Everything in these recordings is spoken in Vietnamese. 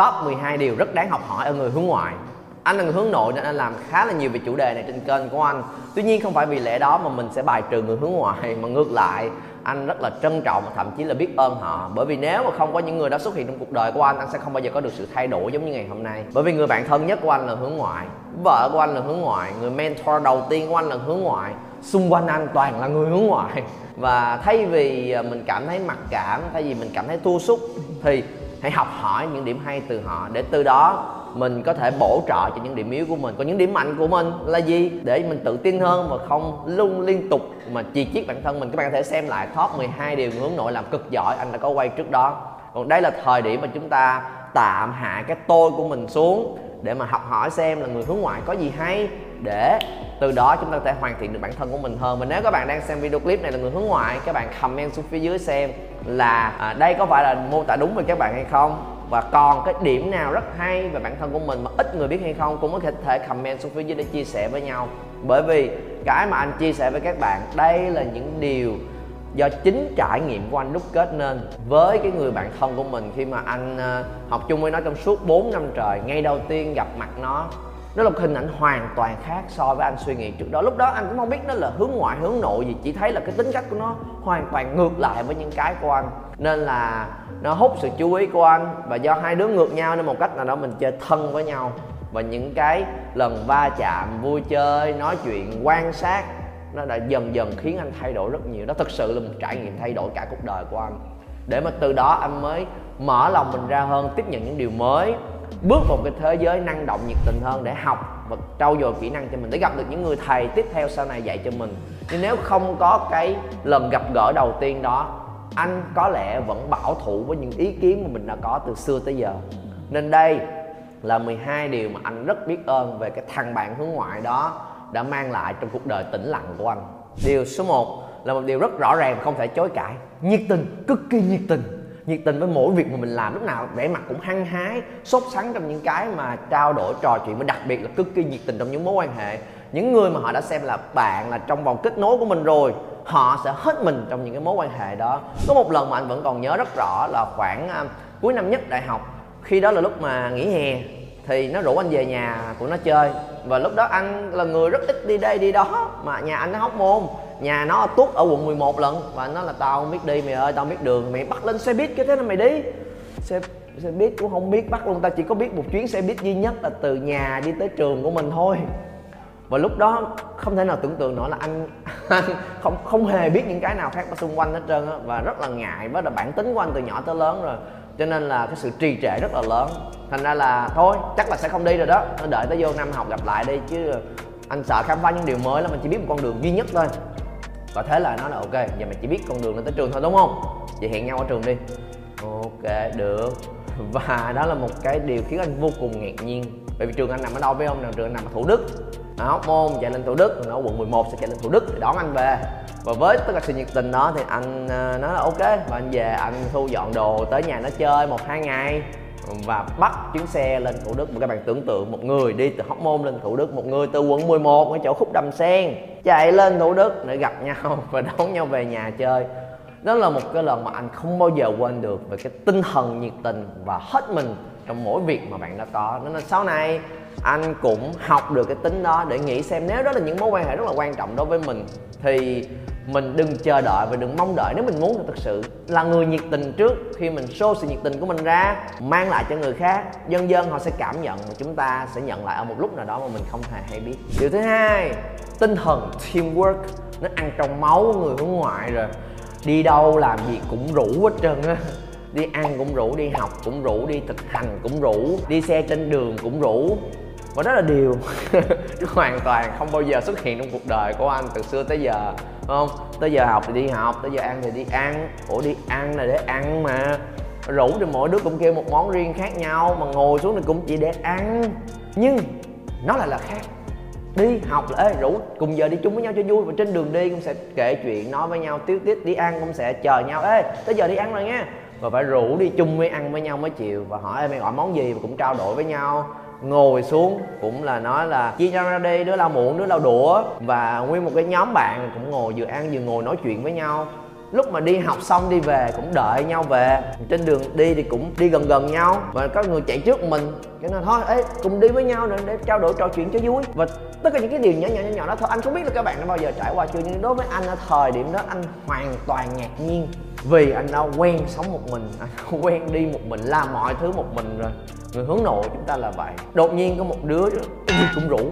top 12 điều rất đáng học hỏi ở người hướng ngoại. Anh là người hướng nội nên anh làm khá là nhiều về chủ đề này trên kênh của anh. Tuy nhiên không phải vì lẽ đó mà mình sẽ bài trừ người hướng ngoại, mà ngược lại, anh rất là trân trọng và thậm chí là biết ơn họ. Bởi vì nếu mà không có những người đó xuất hiện trong cuộc đời của anh anh sẽ không bao giờ có được sự thay đổi giống như ngày hôm nay. Bởi vì người bạn thân nhất của anh là hướng ngoại, vợ của anh là hướng ngoại, người mentor đầu tiên của anh là hướng ngoại. Xung quanh anh toàn là người hướng ngoại. Và thay vì à, mình cảm thấy mặc cảm, thay vì mình cảm thấy thua sút thì hãy học hỏi những điểm hay từ họ để từ đó mình có thể bổ trợ cho những điểm yếu của mình. Còn những điểm mạnh của mình là gì? Để mình tự tin hơn và không luôn liên tục mà chỉ chiết bản thân mình. Các bạn có thể xem lại top 12 điều hướng nội làm cực giỏi anh đã có quay trước đó. Còn đây là thời điểm mà chúng ta tạm hạ cái tôi của mình xuống để mà học hỏi xem là người hướng ngoại có gì hay để từ đó chúng ta có thể hoàn thiện được bản thân của mình hơn. Và nếu các bạn đang xem video clip này là người hướng ngoại các bạn comment xuống phía dưới xem là à, đây có phải là mô tả đúng về các bạn hay không? Và còn cái điểm nào rất hay về bản thân của mình mà ít người biết hay không? Cũng có thể comment xuống phía dưới để chia sẻ với nhau. Bởi vì cái mà anh chia sẻ với các bạn đây là những điều do chính trải nghiệm của anh đúc kết nên với cái người bạn thân của mình khi mà anh à, học chung với nó trong suốt 4 năm trời ngay đầu tiên gặp mặt nó nó là một hình ảnh hoàn toàn khác so với anh suy nghĩ trước đó. Lúc đó anh cũng không biết nó là hướng ngoại, hướng nội gì, chỉ thấy là cái tính cách của nó hoàn toàn ngược lại với những cái của anh. Nên là nó hút sự chú ý của anh và do hai đứa ngược nhau nên một cách nào đó mình chơi thân với nhau. Và những cái lần va chạm, vui chơi, nói chuyện, quan sát, nó đã dần dần khiến anh thay đổi rất nhiều. Đó thực sự là một trải nghiệm thay đổi cả cuộc đời của anh. Để mà từ đó anh mới mở lòng mình ra hơn, tiếp nhận những điều mới bước vào cái thế giới năng động nhiệt tình hơn để học và trau dồi kỹ năng cho mình, để gặp được những người thầy tiếp theo sau này dạy cho mình. Nhưng nếu không có cái lần gặp gỡ đầu tiên đó, anh có lẽ vẫn bảo thủ với những ý kiến mà mình đã có từ xưa tới giờ. Nên đây là 12 điều mà anh rất biết ơn về cái thằng bạn hướng ngoại đó đã mang lại trong cuộc đời tĩnh lặng của anh. Điều số 1 là một điều rất rõ ràng không thể chối cãi. Nhiệt tình, cực kỳ nhiệt tình nhiệt tình với mỗi việc mà mình làm lúc nào vẻ mặt cũng hăng hái sốt sắng trong những cái mà trao đổi trò chuyện và đặc biệt là cực kỳ nhiệt tình trong những mối quan hệ. Những người mà họ đã xem là bạn là trong vòng kết nối của mình rồi họ sẽ hết mình trong những cái mối quan hệ đó. Có một lần mà anh vẫn còn nhớ rất rõ là khoảng uh, cuối năm nhất đại học khi đó là lúc mà nghỉ hè thì nó rủ anh về nhà của nó chơi. Và lúc đó anh là người rất ít đi đây đi đó mà nhà anh nó hóc môn nhà nó tuốt ở quận 11 lần và nó là tao không biết đi mày ơi tao không biết đường. Mày bắt lên xe buýt cái thế là mày đi. Xe xe buýt cũng không biết bắt luôn. Tao chỉ có biết một chuyến xe buýt duy nhất là từ nhà đi tới trường của mình thôi. Và lúc đó không thể nào tưởng tượng nổi là anh, anh không không hề biết những cái nào khác ở xung quanh hết trơn á. Và rất là ngại với là bản tính của anh từ nhỏ tới lớn rồi. Cho nên là cái sự trì trệ rất là lớn. Thành ra là thôi chắc là sẽ không đi rồi đó. Đợi tới vô năm học gặp lại đi. Chứ anh sợ khám phá những điều mới là mình chỉ biết một con đường duy nhất thôi và thế là nó là ok, giờ mày chỉ biết con đường lên tới trường thôi, đúng không? Vậy hẹn nhau ở trường đi. Ok, được. Và đó là một cái điều khiến anh vô cùng ngạc nhiên. Bởi vì trường anh nằm ở đâu biết không? Nào, trường anh nằm ở thủ đức. Ở hóc môn chạy lên thủ đức, nó quận 11 sẽ chạy lên thủ đức để đón anh về. Và với tất cả sự nhiệt tình đó thì anh ờ, nói là ok. Và anh về, anh thu dọn đồ tới nhà nó chơi một, hai ngày và bắt chuyến xe lên Thủ Đức. Các bạn tưởng tượng, một người đi từ Hóc Môn lên Thủ Đức, một người từ quận 11 ở chỗ khúc Đầm Sen, chạy lên Thủ Đức để gặp nhau và đón nhau về nhà chơi. Đó là một cái lần mà anh không bao giờ quên được về cái tinh thần nhiệt tình và hết mình trong mỗi việc mà bạn đã có. Nên là sau này, anh cũng học được cái tính đó để nghĩ xem nếu đó là những mối quan hệ rất là quan trọng đối với mình, thì mình đừng chờ đợi và đừng mong đợi. Nếu mình muốn thật sự là người nhiệt tình trước. Khi mình show sự nhiệt tình của mình ra, mang lại cho người khác, dần dần họ sẽ cảm nhận và chúng ta sẽ nhận lại ở một lúc nào đó mà mình không hề hay biết. Điều thứ hai, tinh thần teamwork. Nó ăn trong máu người hướng ngoại rồi. Đi đâu làm gì cũng rủ hết trơn á. Đi ăn cũng rủ, đi học cũng rủ, đi thực hành cũng rủ, đi xe trên đường cũng rủ. Và đó là điều hoàn toàn không bao giờ xuất hiện trong cuộc đời của anh từ xưa tới giờ không? Tới giờ học thì đi học, tới giờ ăn thì đi ăn. Ủa, đi ăn là để ăn mà. Rủ thì mỗi đứa cũng kêu một món riêng khác nhau, mà ngồi xuống thì cũng chỉ để ăn. Nhưng nó lại là khác. Đi học là, ê, rủ cùng giờ đi chung với nhau cho vui, và trên đường đi cũng sẽ kể chuyện, nói với nhau, tiếu tiết đi ăn cũng sẽ chờ nhau. Ê, tới giờ đi ăn rồi nha. Và phải rủ đi chung với ăn với nhau mới chịu. Và hỏi em mày gọi món gì? Và cũng trao đổi với nhau ngồi xuống, cũng là nói là chia nhau ra đi, đứa lau muỗng, đứa lau đũa. Và nguyên một cái nhóm bạn cũng ngồi vừa ăn vừa ngồi nói chuyện với nhau. Lúc mà đi học xong đi về cũng đợi nhau về. Trên đường đi thì cũng đi gần gần nhau. Và có người chạy trước mình, cái nên thôi, ê, cùng đi với nhau nữa để trao đổi trò chuyện cho vui. Và tất cả những cái điều nhỏ nhỏ nhỏ nhỏ đó thôi. Anh không biết là các bạn đã bao giờ trải qua chưa, nhưng đối với anh ở thời điểm đó, anh hoàn toàn ngạc nhiên vì anh đã quen sống một mình, anh đã quen đi một mình, làm mọi thứ một mình rồi. Người hướng nội chúng ta là vậy. Đột nhiên có một đứa cũng rủ.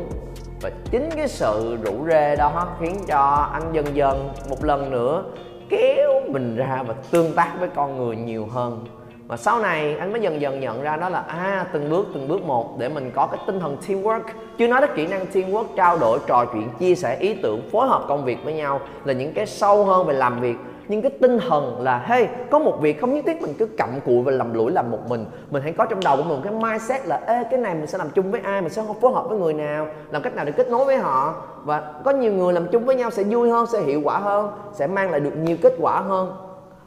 Và chính cái sự rủ rê đó khiến cho anh dần dần một lần nữa kéo mình ra và tương tác với con người nhiều hơn. Và sau này anh mới dần dần nhận ra đó là à từng bước từng bước một để mình có cái tinh thần teamwork. Chưa nói đến kỹ năng teamwork, trao đổi, trò chuyện, chia sẻ ý tưởng, phối hợp công việc với nhau là những cái sâu hơn về làm việc nhưng cái tinh thần là, hey, có một việc không nhất thiết mình cứ cặm cụi và lầm lũi làm một mình. Mình hãy có trong đầu của mình một cái mindset là, ê, cái này mình sẽ làm chung với ai, mình sẽ không phối hợp với người nào, làm cách nào để kết nối với họ. Và có nhiều người làm chung với nhau sẽ vui hơn, sẽ hiệu quả hơn, sẽ mang lại được nhiều kết quả hơn.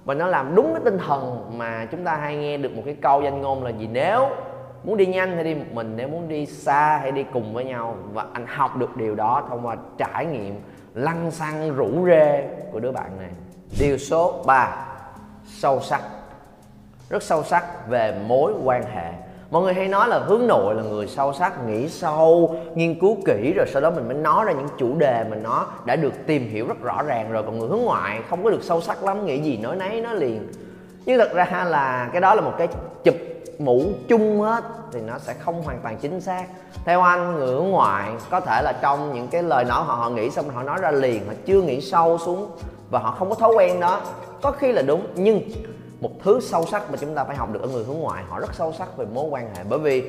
Và nó làm đúng cái tinh thần mà chúng ta hay nghe được một cái câu danh ngôn là gì, nếu muốn đi nhanh hay đi một mình, nếu muốn đi xa hay đi cùng với nhau. Và anh học được điều đó thông qua trải nghiệm lăn xăng rủ rê của đứa bạn này điều số 3 sâu sắc. Rất sâu sắc về mối quan hệ. Mọi người hay nói là hướng nội là người sâu sắc, nghĩ sâu, nghiên cứu kỹ rồi sau đó mình mới nói ra những chủ đề mà nó đã được tìm hiểu rất rõ ràng rồi. Còn người hướng ngoại không có được sâu sắc lắm, nghĩ gì nói nấy nó liền. Nhưng thật ra là cái đó là một cái chụp mũ chung hết thì nó sẽ không hoàn toàn chính xác. Theo anh, người hướng ngoại có thể là trong những cái lời nói họ họ nghĩ xong họ nói ra liền, họ chưa nghĩ sâu xuống và họ không có thói quen đó. Có khi là đúng, nhưng một thứ sâu sắc mà chúng ta phải học được ở người hướng ngoại, họ rất sâu sắc về mối quan hệ. Bởi vì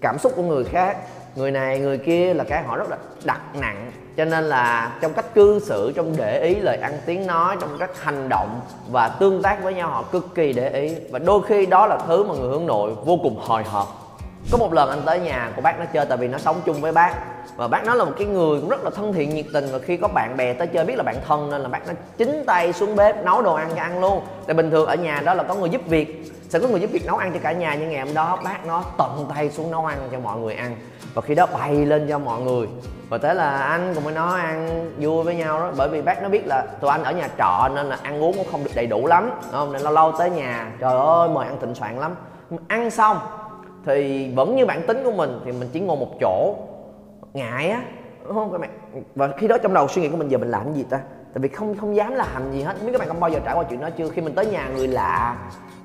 cảm xúc của người khác, người này, người kia là cái họ rất là đặt nặng. Cho nên là trong cách cư xử, trong để ý lời ăn tiếng nói, trong cách hành động và tương tác với nhau, họ cực kỳ để ý. Và đôi khi đó là thứ mà người hướng nội vô cùng hồi hộp có một lần anh tới nhà của bác nó chơi tại vì nó sống chung với bác. Và bác nó là một cái người cũng rất là thân thiện, nhiệt tình. Và khi có bạn bè tới chơi, biết là bạn thân nên là bác nó chính tay xuống bếp nấu đồ ăn cho ăn luôn. Tại bình thường ở nhà đó là có người giúp việc, sẽ có người giúp việc nấu ăn cho cả nhà. Nhưng ngày hôm đó bác nó tận tay xuống nấu ăn cho mọi người ăn. Và khi đó bày lên cho mọi người. Và thế là anh cùng với nó ăn vui với nhau đó. Bởi vì bác nó biết là tụi anh ở nhà trọ nên là ăn uống cũng không được đầy đủ lắm. Không? Nên lâu lâu tới nhà, trời ơi, mời ăn thịnh soạn lắm. Ăn xong thì vẫn như bản tính của mình thì mình chỉ ngồi một chỗ, ngại á, đúng không các bạn? Và khi đó trong đầu suy nghĩ của mình, giờ mình làm gì ta? Tại vì không không dám làm gì hết. Biết các bạn không bao giờ trải qua chuyện đó chưa? Khi mình tới nhà người lạ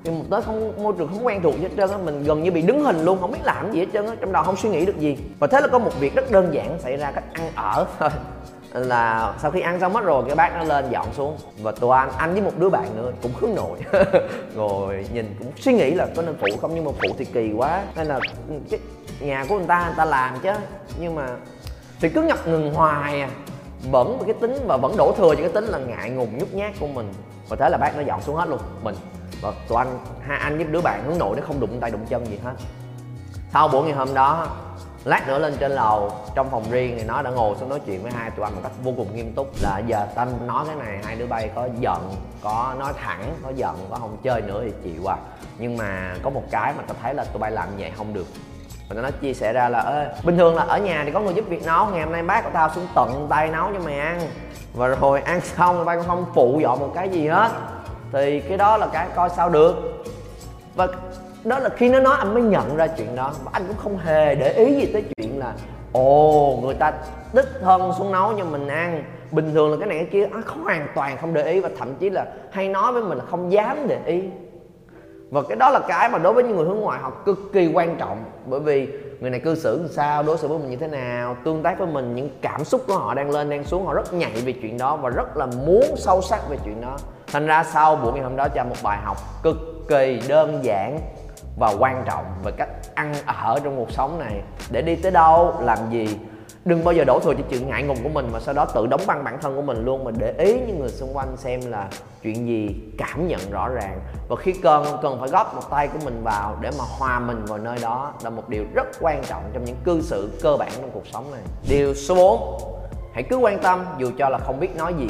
nhưng mà tới không, môi trường không quen thuộc hết trơn á, mình gần như bị đứng hình luôn, không biết làm gì hết trơn á, trong đầu không suy nghĩ được gì. Và thế là có một việc rất đơn giản xảy ra cách ăn ở thôi là sau khi ăn xong mất rồi, cái bác nó lên dọn xuống. Và tụi anh anh với một đứa bạn nữa cũng hướng nội. Rồi nhìn cũng suy nghĩ là có nên phụ không, nhưng mà phụ thì kỳ quá. Nên là ừ, cái nhà của người ta người ta làm chứ. Nhưng mà thì cứ ngập ngừng hoài à. Vẫn cái tính và vẫn đổ thừa cho cái tính là ngại ngùng, nhút nhát của mình. Và thế là bác nó dọn xuống hết luôn, mình. Và tụi anh, hai anh với đứa bạn hướng nội nó không đụng tay đụng chân gì hết. Sau buổi ngày hôm đó lát nữa lên trên lầu, trong phòng riêng thì nó đã ngồi xuống nói chuyện với hai tụi anh một cách vô cùng nghiêm túc. Là giờ anh nói cái này, hai đứa bay có giận, có nói thẳng, có giận, có không chơi nữa thì chịu à. Nhưng mà có một cái mà tao thấy là tụi bay làm vậy không được. Và nó chia sẻ ra là, ê, bình thường là ở nhà thì có người giúp việc nấu, ngày hôm nay bác của tao xuống tận tay nấu cho mày ăn. Và rồi ăn xong bay cũng không phụ dọn một cái gì hết. Thì cái đó là cái coi sao được. Và đó là khi nó nói, anh mới nhận ra chuyện đó. Và anh cũng không hề để ý gì tới chuyện là, ồ, người ta đích thân xuống nấu cho mình ăn. Bình thường là cái này cái kia, anh không hoàn toàn không để ý và thậm chí là hay nói với mình là không dám để ý. Và cái đó là cái mà đối với những người hướng ngoại họ cực kỳ quan trọng. Bởi vì người này cư xử làm sao, đối xử với mình như thế nào, tương tác với mình, những cảm xúc của họ đang lên, đang xuống, họ rất nhạy về chuyện đó và rất là muốn sâu sắc về chuyện đó. Thành ra sau buổi ngày hôm đó cho một bài học cực kỳ đơn giản và quan trọng về cách ăn ở trong cuộc sống này. Để đi tới đâu, làm gì? Đừng bao giờ đổ thừa cho chuyện ngại ngùng của mình mà sau đó tự đóng băng bản thân của mình luôn. Mà để ý những người xung quanh xem là chuyện gì, cảm nhận rõ ràng. Và khi cần cần phải góp một tay của mình vào để mà hòa mình vào nơi đó là một điều rất quan trọng trong những cư xử cơ bản trong cuộc sống này. Điều số 4 hãy cứ quan tâm dù cho là không biết nói gì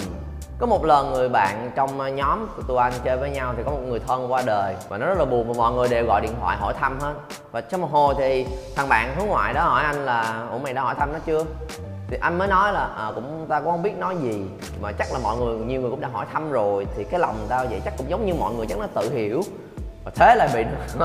có một lần người bạn trong ờ, nhóm của tụi anh chơi với nhau thì có một người thân qua đời và nó rất là buồn và mọi người đều gọi điện thoại hỏi thăm hết. Và trong một hồi thì thằng bạn hướng ngoại đó hỏi anh là ủa mày đã hỏi thăm nó chưa? Thì anh mới nói là à, cũng ta cũng không biết nói gì mà chắc là mọi người nhiều người cũng đã hỏi thăm rồi. Thì cái lòng tao vậy chắc cũng giống như mọi người chắc nó tự hiểu và thế là bị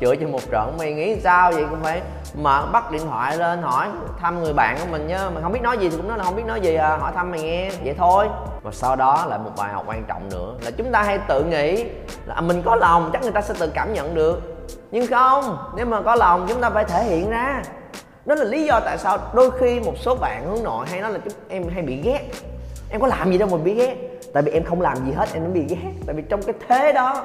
chửi cho một trận. Mày nghĩ sao vậy cũng phải mà bắt điện thoại lên hỏi thăm người bạn của mình nhá. Mình không biết nói gì thì cũng nói là không biết nói gì à. Hỏi thăm mày nghe. Vậy thôi. Và sau đó là một bài học quan trọng nữa. Là chúng ta hay tự nghĩ là mình có lòng, chắc người ta sẽ tự cảm nhận được. Nhưng không, nếu mà có lòng, chúng ta phải thể hiện ra. Đó là lý do tại sao đôi khi một số bạn hướng nội hay nói là chúng em hay bị ghét. Em có làm gì đâu mà bị ghét. Tại vì em không làm gì hết, em mới bị ghét. Tại vì trong cái thế đó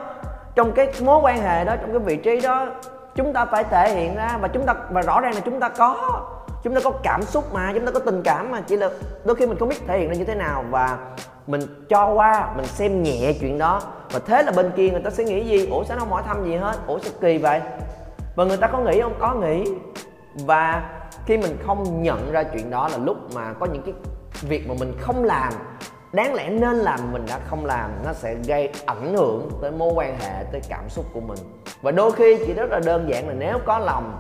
trong cái mối quan hệ đó, trong cái vị trí đó, chúng ta phải thể hiện ra và chúng ta, và rõ ràng là chúng ta có, chúng ta có cảm xúc mà, chúng ta có tình cảm mà. Chỉ là đôi khi mình không biết thể hiện ra như thế nào và mình cho qua, mình xem nhẹ chuyện đó. Và thế là bên kia người ta sẽ nghĩ gì? Ủa, sao không hỏi thăm gì hết? Ủa, sao kỳ vậy? Và người ta có nghĩ không? Có nghĩ. Và khi mình không nhận ra chuyện đó là lúc mà có những cái việc mà mình không làm đáng lẽ nên làm mình đã không làm, nó sẽ gây ảnh hưởng tới mối quan hệ, tới cảm xúc của mình. Và đôi khi chỉ rất là đơn giản là nếu có lòng,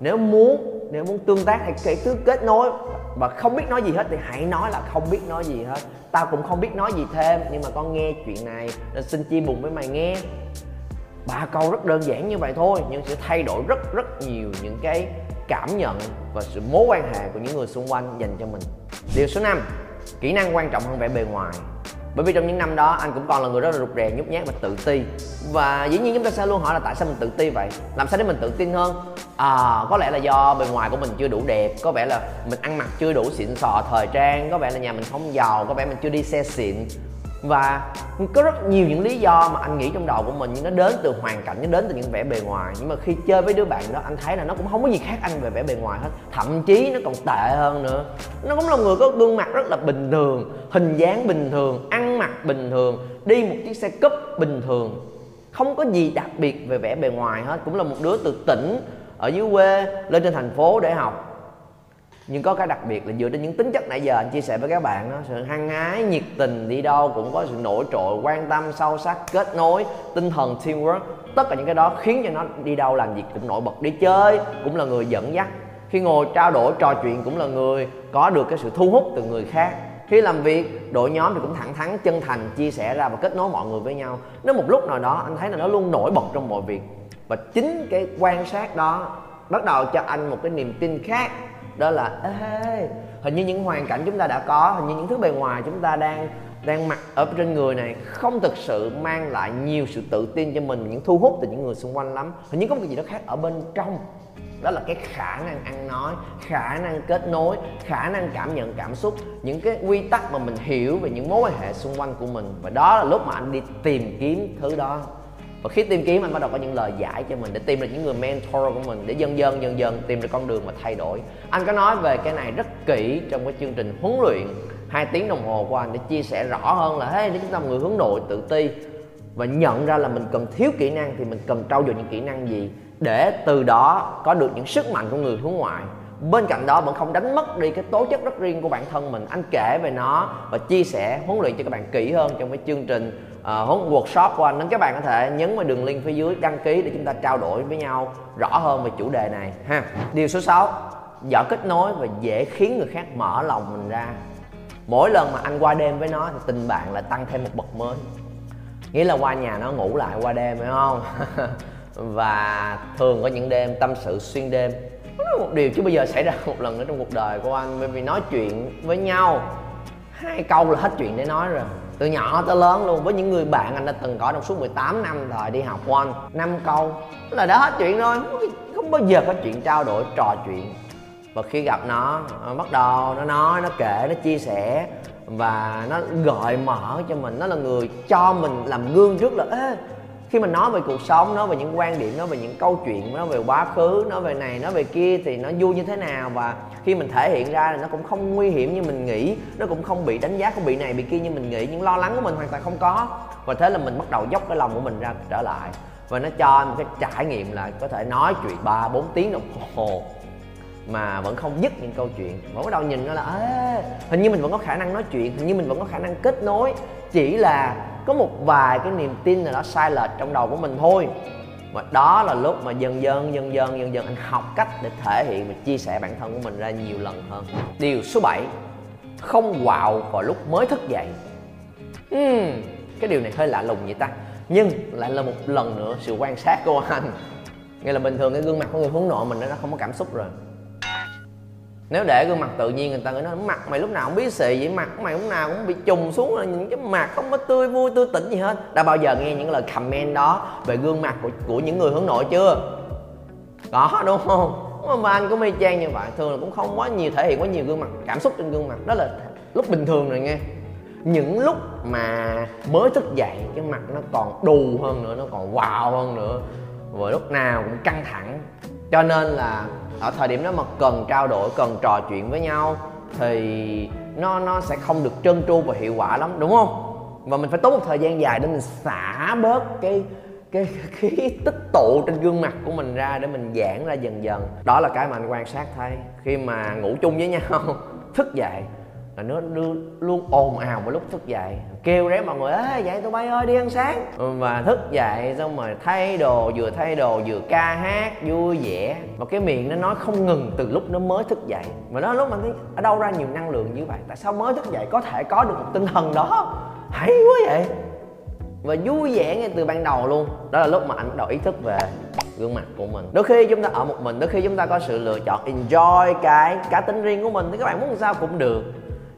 nếu muốn nếu muốn tương tác hay cái thứ kết nối và không biết nói gì hết thì hãy nói là không biết nói gì hết. Tao cũng không biết nói gì thêm, nhưng mà con nghe chuyện này nên xin chia buồn với mày nghe. Ba câu rất đơn giản như vậy thôi, nhưng sẽ thay đổi rất rất nhiều những cái cảm nhận và sự mối quan hệ của những người xung quanh dành cho mình. Điều số 5 kỹ năng quan trọng hơn vẻ bề ngoài. Bởi vì trong những năm đó, anh cũng còn là người rất là rụt rè, nhút nhát và tự ti. Và dĩ nhiên chúng ta sẽ luôn hỏi là tại sao mình tự ti vậy? Làm sao để mình tự tin hơn? À có lẽ là do bề ngoài của mình chưa đủ đẹp, có vẻ là mình ăn mặc chưa đủ xịn sò thời trang, có vẻ là nhà mình không giàu, có vẻ mình chưa đi xe xịn và có rất nhiều những lý do mà anh nghĩ trong đầu của mình nhưng nó đến từ hoàn cảnh, nó đến từ những vẻ bề ngoài. Nhưng mà khi chơi với đứa bạn đó, anh thấy là nó cũng không có gì khác anh về vẻ bề ngoài hết. Thậm chí nó còn tệ hơn nữa. Nó cũng là người có gương mặt rất là bình thường, hình dáng bình thường, ăn mặc bình thường, đi một chiếc xe cúp bình thường. Không có gì đặc biệt về vẻ bề ngoài hết. Cũng là một đứa từ tỉnh ở dưới quê, lên trên thành phố để học nhưng có cái đặc biệt là dựa trên những tính chất nãy giờ anh chia sẻ với các bạn đó, sự hăng hái, nhiệt tình, đi đâu cũng có sự nổi trội, quan tâm, sâu sắc, kết nối, tinh thần, teamwork. Tất cả những cái đó khiến cho nó đi đâu làm gì cũng nổi bật, đi chơi cũng là người dẫn dắt. Khi ngồi trao đổi, trò chuyện cũng là người có được cái sự thu hút từ người khác. Khi làm việc, đội nhóm thì cũng thẳng thắn, chân thành, chia sẻ ra và kết nối mọi người với nhau. Nếu một lúc nào đó anh thấy là nó luôn nổi bật trong mọi việc, và chính cái quan sát đó bắt đầu cho anh một cái niềm tin khác đó là, ê hình như những hoàn cảnh chúng ta đã có, hình như những thứ bề ngoài chúng ta đang đang mặc ở trên người này không thực sự mang lại nhiều sự tự tin cho mình, những thu hút từ những người xung quanh lắm. Hình như có một cái gì đó khác ở bên trong. Đó là cái khả năng ăn nói, khả năng kết nối, khả năng cảm nhận cảm xúc, những cái quy tắc mà mình hiểu về những mối quan hệ xung quanh của mình. Và đó là lúc mà anh đi tìm kiếm thứ đó và khi tìm kiếm, anh bắt đầu có những lời giải cho mình để tìm được những người mentor của mình, để dần dần dần dần tìm được con đường mà thay đổi. Anh có nói về cái này rất kỹ trong cái chương trình huấn luyện hai tiếng đồng hồ của anh để chia sẻ rõ hơn là, hey, nếu chúng ta là người hướng nội tự ti và nhận ra là mình cần thiếu kỹ năng thì mình cần trau dồi những kỹ năng gì để từ đó có được những sức mạnh của người hướng ngoại. Bên cạnh đó, vẫn không đánh mất đi cái tố chất rất riêng của bản thân mình. Anh kể về nó và chia sẻ, huấn luyện cho các bạn kỹ hơn trong cái chương trình uh, workshop của anh nên các bạn có thể nhấn vào đường link phía dưới đăng ký để chúng ta trao đổi với nhau rõ hơn về chủ đề này ha. Điều số 6 giỏi kết nối và dễ khiến người khác mở lòng mình ra. Mỗi lần mà anh qua đêm với nó thì tình bạn lại tăng thêm một bậc mới. Nghĩa là qua nhà nó ngủ lại qua đêm phải không? Và thường có những đêm tâm sự xuyên đêm. Một điều chứ bây giờ xảy ra một lần nữa trong cuộc đời của anh bởi vì nói chuyện với nhau hai câu là hết chuyện để nói rồi từ nhỏ tới lớn luôn, với những người bạn anh đã từng có trong suốt 18 năm rồi đi học của anh năm câu. Là đã hết chuyện rồi, không bao giờ có chuyện trao đổi, trò chuyện. Và khi gặp nó ờ, bắt đầu nó nói, nó kể, nó chia sẻ và nó gợi mở cho mình. Nó là người cho mình làm gương trước là, ê, khi mình nói về cuộc sống, nói về những quan điểm, nói về những câu chuyện, nói về quá khứ, nói về này, nói về kia thì nó vui như thế nào? Và khi mình thể hiện ra thì nó cũng không nguy hiểm như mình nghĩ nó cũng không bị đánh giá không bị này bị kia như mình nghĩ. Những lo lắng của mình hoàn toàn không có. Và thế là mình bắt đầu dốc cái lòng của mình ra trở lại. Và nó cho một cái trải nghiệm là có thể nói chuyện ba bốn tiếng đồng hồ mà vẫn không dứt những câu chuyện. Mà bắt đầu nhìn nó là Ê, hình như mình vẫn có khả năng nói chuyện hình như mình vẫn có khả năng kết nối. Chỉ là có một vài cái niềm tin nào đó sai lệch trong đầu của mình thôi mà đó là lúc mà dần dần dần dần dần dần anh học cách để thể hiện và chia sẻ bản thân của mình ra nhiều lần hơn. Điều số 7 không quạo vào lúc mới thức dậy. Uhm, cái điều này hơi lạ lùng vậy ta. Nhưng lại là một lần nữa sự quan sát của anh. Nghĩa là bình thường cái gương mặt của người hướng nội mình nó không có cảm xúc rồi nếu để gương mặt tự nhiên người ta nói mặt mày lúc nào cũng bí xì vậy mặt mày lúc nào cũng bị trùng xuống là những cái mặt không có tươi vui tươi tỉnh gì hết. Đã bao giờ nghe những lời comment đó về gương mặt của, của những người hướng nội chưa? Có đúng không? Mà anh cũng mê trang như vậy. Thường là cũng không quá nhiều thể hiện quá nhiều gương mặt cảm xúc trên gương mặt. Đó là lúc bình thường rồi nghe. Những lúc mà mới thức dậy cái mặt nó còn đù hơn nữa nó còn wow hơn nữa. Và lúc nào cũng căng thẳng. Cho nên là ở thời điểm đó mà cần trao đổi, cần trò chuyện với nhau thì nó nó sẽ không được trơn tru và hiệu quả lắm, đúng không? Và mình phải tốn một thời gian dài để mình xả bớt cái cái khí tích tụ trên gương mặt của mình ra để mình giãn ra dần dần. Đó là cái mà anh quan sát thấy khi mà ngủ chung với nhau, thức dậy là nó luôn ồn ào vào lúc thức dậy kêu ré mọi người, ê dậy tụi bay ơi, đi ăn sáng. Ừ, và thức dậy xong rồi thay đồ, vừa thay đồ vừa ca hát, vui vẻ. Và cái miệng nó nói không ngừng từ lúc nó mới thức dậy. Mà đó lúc mà thấy ở đâu ra nhiều năng lượng như vậy? Tại sao mới thức dậy có thể có được một tinh thần đó? Hay quá vậy. Và vui vẻ ngay từ ban đầu luôn. Đó là lúc mà anh bắt đầu ý thức về gương mặt của mình. Đôi khi chúng ta ở một mình, đôi khi chúng ta có sự lựa chọn enjoy cái cá tính riêng của mình thì các bạn muốn sao cũng được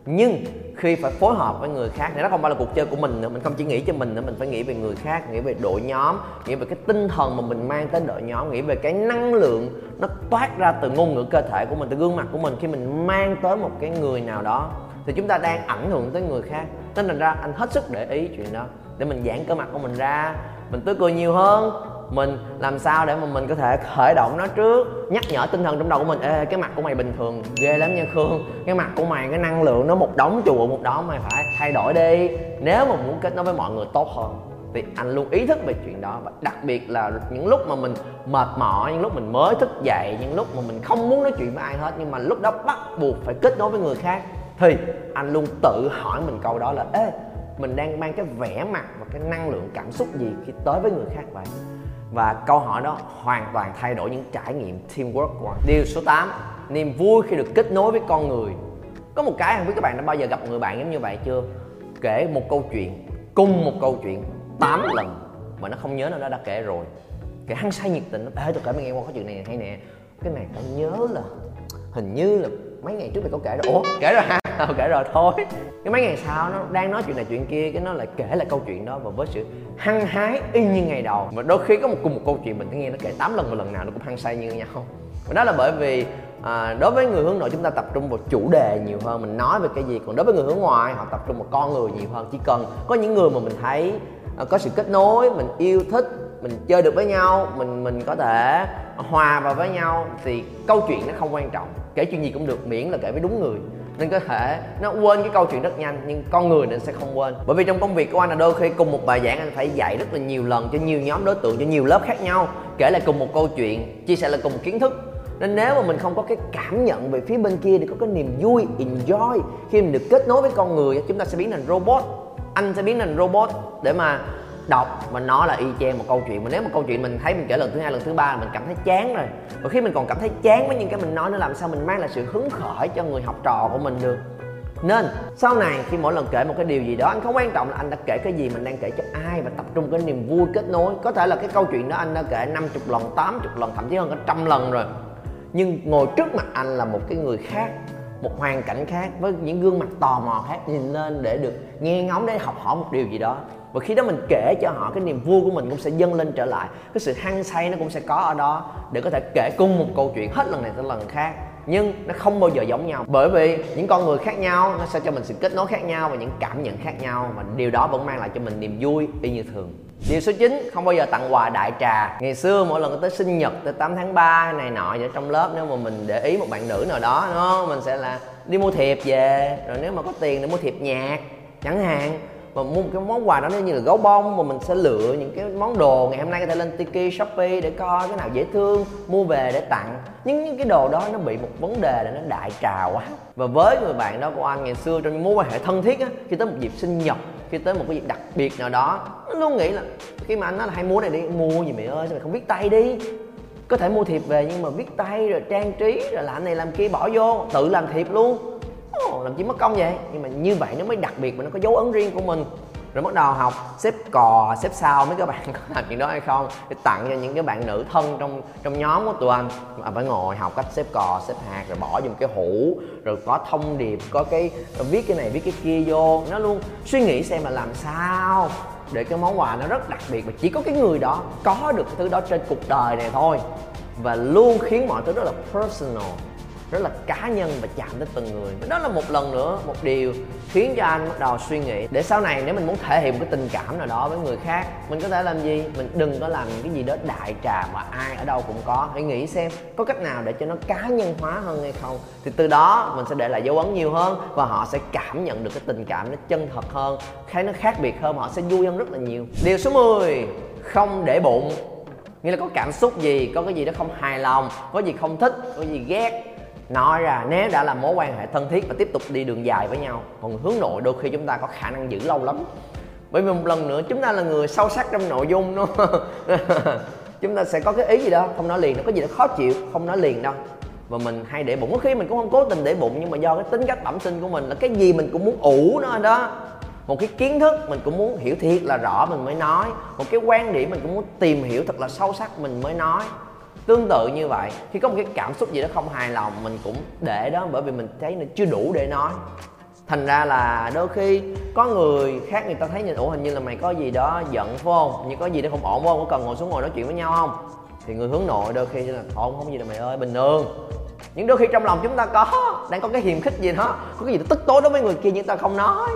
nhưng khi phải phối hợp với người khác thì nó không phải là cuộc chơi của mình nữa. Mình không chỉ nghĩ cho mình nữa, mình phải nghĩ về người khác, nghĩ về đội nhóm, nghĩ về cái tinh thần mà mình mang tới đội nhóm, nghĩ về cái năng lượng nó toát ra từ ngôn ngữ cơ thể của mình, từ gương mặt của mình. Khi mình mang tới một cái người nào đó thì chúng ta đang ảnh hưởng tới người khác. Nên thành ra anh hết sức để ý chuyện đó, để mình giãn cơ mặt của mình ra, mình tươi cười nhiều hơn mình, làm sao để mà mình có thể khởi động nó trước? Nhắc nhở tinh thần trong đầu của mình. Ê, cái mặt của mày bình thường, ghê lắm nha khương. Cái mặt của mày, cái năng lượng nó một đống chùa, một đống, mày phải thay đổi đi. Nếu mà muốn kết nối với mọi người tốt hơn, thì anh luôn ý thức về chuyện đó. Và đặc biệt là những lúc mà mình mệt mỏi, những lúc mình mới thức dậy, những lúc mà mình không muốn nói chuyện với ai hết, nhưng mà lúc đó bắt buộc phải kết nối với người khác, thì anh luôn tự hỏi mình câu đó là, ê, mình đang mang cái vẻ mặt và cái năng lượng cảm xúc gì khi tới với người khác vậy? Và câu hỏi đó hoàn toàn thay đổi những trải nghiệm teamwork của anh điều số 8 niềm vui khi được kết nối với con người. Có một cái không biết các bạn đã bao giờ gặp người bạn giống như vậy chưa? Kể một câu chuyện, cùng một câu chuyện 8 lần mà nó không nhớ, nó đã kể rồi. Kể hăng say nhiệt tình ê tôi kể mày nghe qua có chuyện này, hay nè. Cái này tao nhớ là, hình như là mấy ngày trước mày có kể rồi. Ủa, kể rồi hả? tao kể rồi thôi. Cái mấy ngày sau nó đang nói chuyện này chuyện kia cái nó lại kể lại câu chuyện đó và với sự hăng hái y như ngày đầu. Mà đôi khi có một cùng một câu chuyện mình nghe nó kể 8 lần một lần nào nó cũng hăng say như nhau. Và đó là bởi vì à, đối với người hướng nội chúng ta tập trung vào chủ đề nhiều hơn mình nói về cái gì. Còn đối với người hướng ngoại họ tập trung vào con người nhiều hơn. Chỉ cần có những người mà mình thấy à, có sự kết nối mình yêu thích mình chơi được với nhau mình mình có thể hòa vào với nhau thì câu chuyện nó không quan trọng. Kể chuyện gì cũng được miễn là kể với đúng người nên có thể nó quên cái câu chuyện rất nhanh, nhưng con người nên sẽ không quên. Bởi vì trong công việc của anh là đôi khi cùng một bài giảng anh phải dạy rất là nhiều lần cho nhiều nhóm đối tượng, cho nhiều lớp khác nhau, kể lại cùng một câu chuyện, chia sẻ lại cùng một kiến thức. Nên nếu mà mình không có cái cảm nhận về phía bên kia để có cái niềm vui, enjoy khi mình được kết nối với con người chúng ta sẽ biến thành robot. Anh sẽ biến thành robot để mà đọc và nó là y chang một câu chuyện. Mà nếu mà câu chuyện mình thấy mình kể lần thứ hai, lần thứ ba là mình cảm thấy chán rồi. Và khi mình còn cảm thấy chán với những cái mình nói nữa, làm sao mình mang lại sự hứng khởi cho người học trò của mình được? Nên, sau này khi mỗi lần kể một cái điều gì đó, anh không quan trọng là anh đã kể cái gì, mình đang kể cho ai và tập trung cái niềm vui kết nối. Có thể là cái câu chuyện đó anh đã kể 50 lần 80 lần, thậm chí hơn cả trăm lần rồi. Nhưng ngồi trước mặt anh là một cái người khác, một hoàn cảnh khác, với những gương mặt tò mò khác, nhìn lên để được nghe ngóng để học hỏi một điều gì đó và khi đó mình kể cho họ cái niềm vui của mình cũng sẽ dâng lên trở lại. Cái sự hăng say nó cũng sẽ có ở đó để có thể kể cùng một câu chuyện hết lần này tới lần khác. Nhưng nó không bao giờ giống nhau. Bởi vì những con người khác nhau, nó sẽ cho mình sự kết nối khác nhau và những cảm nhận khác nhau. Và điều đó vẫn mang lại cho mình niềm vui y như thường. Điều số 9 không bao giờ tặng quà đại trà. Ngày xưa mỗi lần tới sinh nhật, tới 8 tháng 3 này nọ vậy trong lớp, nếu mà mình để ý một bạn nữ nào đó, đúng không? Mình sẽ là đi mua thiệp về. Rồi nếu mà có tiền thì mua thiệp nhạc, chẳng hạn mà mua một cái món quà đó như là gấu bông mà mình sẽ lựa những cái món đồ ngày hôm nay có thể lên Tiki, Shopee để coi cái nào dễ thương mua về để tặng. Nhưng những cái đồ đó nó bị một vấn đề là nó đại trà quá. Và với người bạn đó của anh ngày xưa trong mối quan hệ thân thiết á khi tới một dịp sinh nhật khi tới một cái dịp đặc biệt nào đó nó luôn nghĩ là khi mà anh nói là hay mua này đi mua gì mày ơi sao mày không biết tay đi? Có thể mua thiệp về nhưng mà viết tay rồi trang trí rồi làm này làm kia bỏ vô tự làm thiệp luôn. Làm chi mất công vậy? Nhưng mà như vậy nó mới đặc biệt mà nó có dấu ấn riêng của mình. Rồi bắt đầu học xếp cò, xếp sao mấy các bạn có làm chuyện đó hay không? Để tặng cho những cái bạn nữ thân trong trong nhóm của tụi anh. Mà phải ngồi học cách xếp cò, xếp hạt, rồi bỏ vô một cái hũ, rồi có thông điệp, có cái viết cái này, viết cái kia vô. Nó luôn suy nghĩ xem là làm sao để cái món quà nó rất đặc biệt và chỉ có cái người đó có được cái thứ đó trên cuộc đời này thôi. Và luôn khiến mọi thứ rất là personal rất là cá nhân và chạm đến từng người. Đó là một lần nữa, một điều khiến cho anh bắt đầu suy nghĩ để sau này nếu mình muốn thể hiện một cái tình cảm nào đó với người khác, mình có thể làm gì? Mình đừng có làm những cái gì đó đại trà mà ai ở đâu cũng có. Hãy nghĩ xem có cách nào để cho nó cá nhân hóa hơn hay không? Thì từ đó mình sẽ để lại dấu ấn nhiều hơn và họ sẽ cảm nhận được cái tình cảm nó chân thật hơn, thấy nó khác biệt hơn họ sẽ vui hơn rất là nhiều. Điều số 10 không để bụng. Nghĩa là có cảm xúc gì, có cái gì đó không hài lòng, có gì không thích, có gì ghét nói ra nếu đã là mối quan hệ thân thiết và tiếp tục đi đường dài với nhau. Còn hướng nội đôi khi chúng ta có khả năng giữ lâu lắm. Bởi vì một lần nữa, chúng ta là người sâu sắc trong nội dung đó chúng ta sẽ có cái ý gì đó, không nói liền nó có gì đó khó chịu, không nói liền đâu. Và mình hay để bụng. Có khi mình cũng không cố tình để bụng, nhưng mà do cái tính cách bẩm sinh của mình là cái gì mình cũng muốn ủ nó đó. Một cái kiến thức mình cũng muốn hiểu thiệt là rõ, mình mới nói. Một cái quan điểm mình cũng muốn tìm hiểu thật là sâu sắc, mình mới nói tương tự như vậy, khi có một cái cảm xúc gì đó không hài lòng, mình cũng để đó bởi vì mình thấy nó chưa đủ để nói. Thành ra là đôi khi có người khác người ta thấy nhìn, ủa, hình như là mày có gì đó giận, phải không? Như có gì đó không ổn, phải không? Có cần ngồi xuống ngồi nói chuyện với nhau không? Thì người hướng nội đôi khi là thôi không gì đâu mày ơi, bình thường. Nhưng đôi khi trong lòng chúng ta có, đang có cái hiềm khích gì đó, có cái gì đó tức tối đối với người kia nhưng ta không nói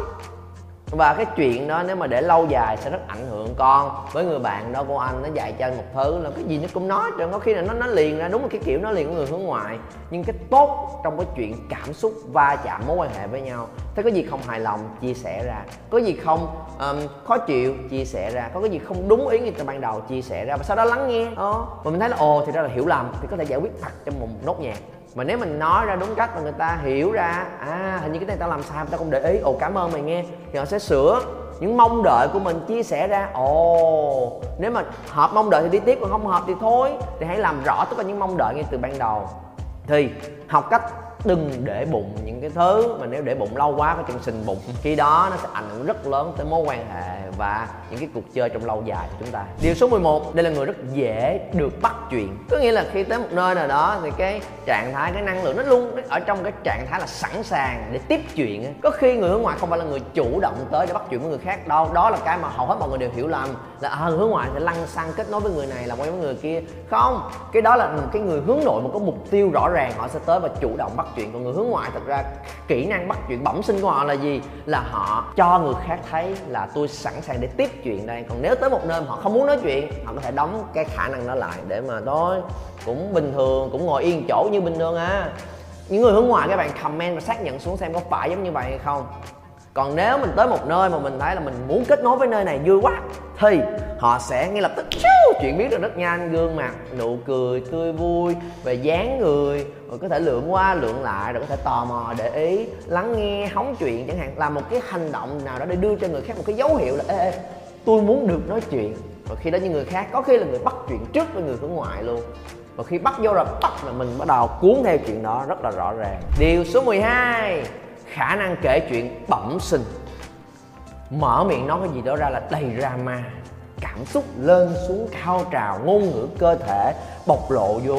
và cái chuyện đó nếu mà để lâu dài sẽ rất ảnh hưởng con. Với người bạn đó của anh nó dạy cho anh một thứ là cái gì nó cũng nói rồi có khi là nó nó liền ra đúng là cái kiểu nó liền của người hướng ngoại. Nhưng cái tốt trong cái chuyện cảm xúc va chạm mối quan hệ với nhau thế có gì không hài lòng chia sẻ ra. Có gì không um, khó chịu chia sẻ ra. Có cái gì không đúng ý như từ ban đầu chia sẻ ra. Và sau đó lắng nghe. Ờ, đó và mình thấy là ồ thì đó là hiểu lầm thì có thể giải quyết thật trong một nốt nhạc mà nếu mình nói ra đúng cách mà người ta hiểu ra à hình như cái này tao làm sai, tao không để ý. Ồ, cảm ơn mày nghe. Thì họ sẽ sửa những mong đợi của mình chia sẻ ra. Ồ, nếu mà hợp mong đợi thì đi tiếp, còn không hợp thì thôi. Thì hãy làm rõ tất cả những mong đợi ngay từ ban đầu. Thì học cách đừng để bụng những cái thứ mà nếu để bụng lâu quá có chừng sình bụng. Khi đó nó sẽ ảnh hưởng rất lớn tới mối quan hệ và những cái cuộc chơi trong lâu dài của chúng ta. Điều số 11 đây là người rất dễ được bắt chuyện. Có nghĩa là khi tới một nơi nào đó thì cái trạng thái cái năng lượng nó luôn ở trong cái trạng thái là sẵn sàng để tiếp chuyện có khi người hướng ngoại không phải là người chủ động tới để bắt chuyện với người khác đâu. Đó là cái mà hầu hết mọi người đều hiểu lầm là à, hướng ngoại sẽ lăng xăng kết nối với người này làm quen với người kia. Không cái đó là một cái người hướng nội mà có mục tiêu rõ ràng họ sẽ tới và chủ động bắt chuyện còn người hướng ngoại. Thật ra kỹ năng bắt chuyện bẩm sinh của họ là gì? Là họ cho người khác thấy là tôi sẵn sàng để tiếp chuyện đây. Còn nếu tới một nơi mà họ không muốn nói chuyện, họ có thể đóng cái khả năng đó lại để mà thôi cũng bình thường, cũng ngồi yên chỗ như bình thường à. Những người hướng ngoại, các bạn comment và xác nhận xuống xem có phải giống như vậy hay không. Còn nếu mình tới một nơi mà mình thấy là mình muốn kết nối với nơi này vui quá, thì họ sẽ ngay lập tức chuyện biết được rất nhanh gương mặt nụ cười tươi vui về dáng người. Rồi có thể lượn qua lượn lại rồi có thể tò mò để ý lắng nghe hóng chuyện chẳng hạn. Làm một cái hành động nào đó để đưa cho người khác một cái dấu hiệu là ê, ê tôi muốn được nói chuyện. Và khi đó những người khác có khi là người bắt chuyện trước với người hướng ngoại luôn. Và khi bắt vô rồi bắt là mình bắt đầu cuốn theo chuyện đó rất là rõ ràng. Điều số 12 khả năng kể chuyện bẩm sinh. Mở miệng nói cái gì đó ra là đầy drama cảm xúc lên xuống cao trào ngôn ngữ cơ thể bộc lộ vô.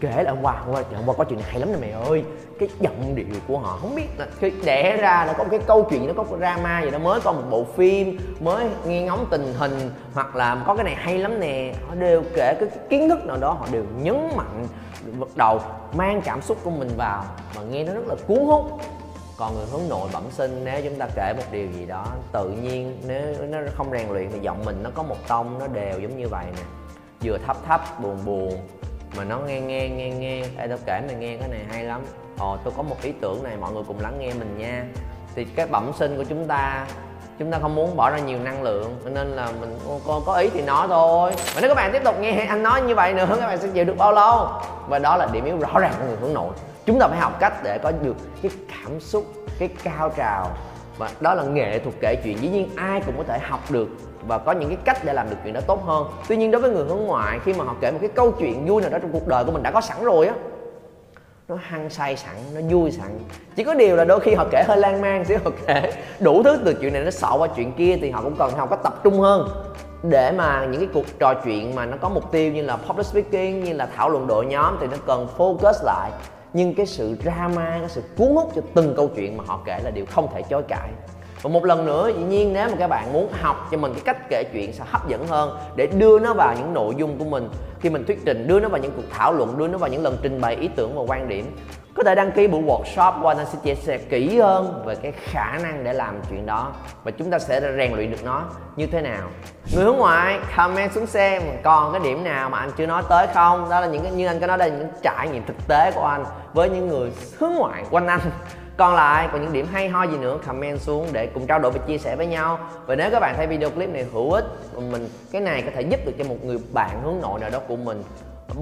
Kể là hôm qua hôm qua, hôm qua có chuyện này hay lắm nè mày ơi. Cái giọng điệu của họ không biết là khi đẻ ra nó có một cái câu chuyện nó có drama gì đó mới có một bộ phim mới nghe ngóng tình hình hoặc là có cái này hay lắm nè. Họ đều kể cái kiến thức nào đó họ đều nhấn mạnh bắt đầu mang cảm xúc của mình vào. Mà nghe nó rất là cuốn hút còn người hướng nội bẩm sinh nếu chúng ta kể một điều gì đó tự nhiên nếu nó không rèn luyện thì giọng mình nó có một tông nó đều giống như vậy nè. Vừa thấp thấp buồn buồn mà nó nghe nghe nghe nghe. Ê tao kể mày nghe cái này hay lắm. Ờ, Ồ tôi có một ý tưởng này mọi người cùng lắng nghe mình nha. Thì cái bẩm sinh của chúng ta chúng ta không muốn bỏ ra nhiều năng lượng nên là mình có, có ý thì nói thôi. Mà nếu các bạn tiếp tục nghe anh nói như vậy nữa các bạn sẽ chịu được bao lâu? Và đó là điểm yếu rõ ràng của người hướng nội chúng ta phải học cách để có được cái cảm xúc, cái cao trào. Và đó là nghệ thuật kể chuyện. Dĩ nhiên ai cũng có thể học được và có những cái cách để làm được chuyện đó tốt hơn. Tuy nhiên đối với người hướng ngoại, khi mà họ kể một cái câu chuyện vui nào đó trong cuộc đời của mình đã có sẵn rồi á, nó hăng say sẵn, nó vui sẵn. Chỉ có điều là đôi khi họ kể hơi lan man xíu, họ kể đủ thứ từ chuyện này nó sợ qua chuyện kia thì họ cũng cần học có tập trung hơn để mà những cái cuộc trò chuyện mà nó có mục tiêu như là public speaking, như là thảo luận đội nhóm thì nó cần focus lại nhưng cái sự drama, cái sự cuốn hút cho từng câu chuyện mà họ kể là điều không thể chối cãi và một lần nữa, dĩ nhiên nếu mà các bạn muốn học cho mình cái cách kể chuyện sẽ hấp dẫn hơn để đưa nó vào những nội dung của mình. Khi mình thuyết trình, đưa nó vào những cuộc thảo luận, đưa nó vào những lần trình bày ý tưởng và quan điểm. Có thể đăng ký buổi workshop qua anh sẽ chia sẻ kỹ hơn về cái khả năng để làm chuyện đó và chúng ta sẽ rèn luyện được nó. Như thế nào? Người hướng ngoại, comment xuống xem còn cái điểm nào mà anh chưa nói tới không? Đó là những cái, như anh có nói đây là những trải nghiệm thực tế của anh với những người hướng ngoại quanh anh còn lại còn những điểm hay ho gì nữa? Comment xuống để cùng trao đổi và chia sẻ với nhau. Và nếu các bạn thấy video clip này hữu ích mình, cái này có thể giúp được cho một người bạn hướng nội nào đó của mình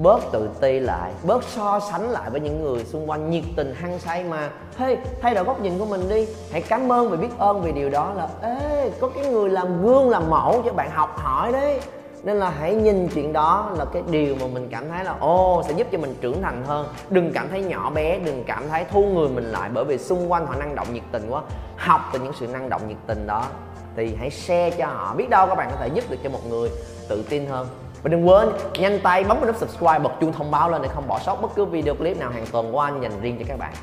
bớt tự ti lại, bớt so sánh lại với những người xung quanh nhiệt tình, hăng say mà, hey, thay đổi góc nhìn của mình đi. Hãy cảm ơn và biết ơn vì điều đó là, ê, có cái người làm gương, làm mẫu cho bạn học hỏi đấy nên là hãy nhìn chuyện đó là cái điều mà mình cảm thấy là ô sẽ giúp cho mình trưởng thành hơn. Đừng cảm thấy nhỏ bé, đừng cảm thấy thu người mình lại bởi vì xung quanh họ năng động nhiệt tình quá. Học từ những sự năng động nhiệt tình đó thì hãy share cho họ. Biết đâu các bạn có thể giúp được cho một người tự tin hơn. Và đừng quên, nhanh tay bấm vào nút subscribe, bật chuông thông báo lên để không bỏ sót bất cứ video clip nào hàng tuần của anh dành riêng cho các bạn.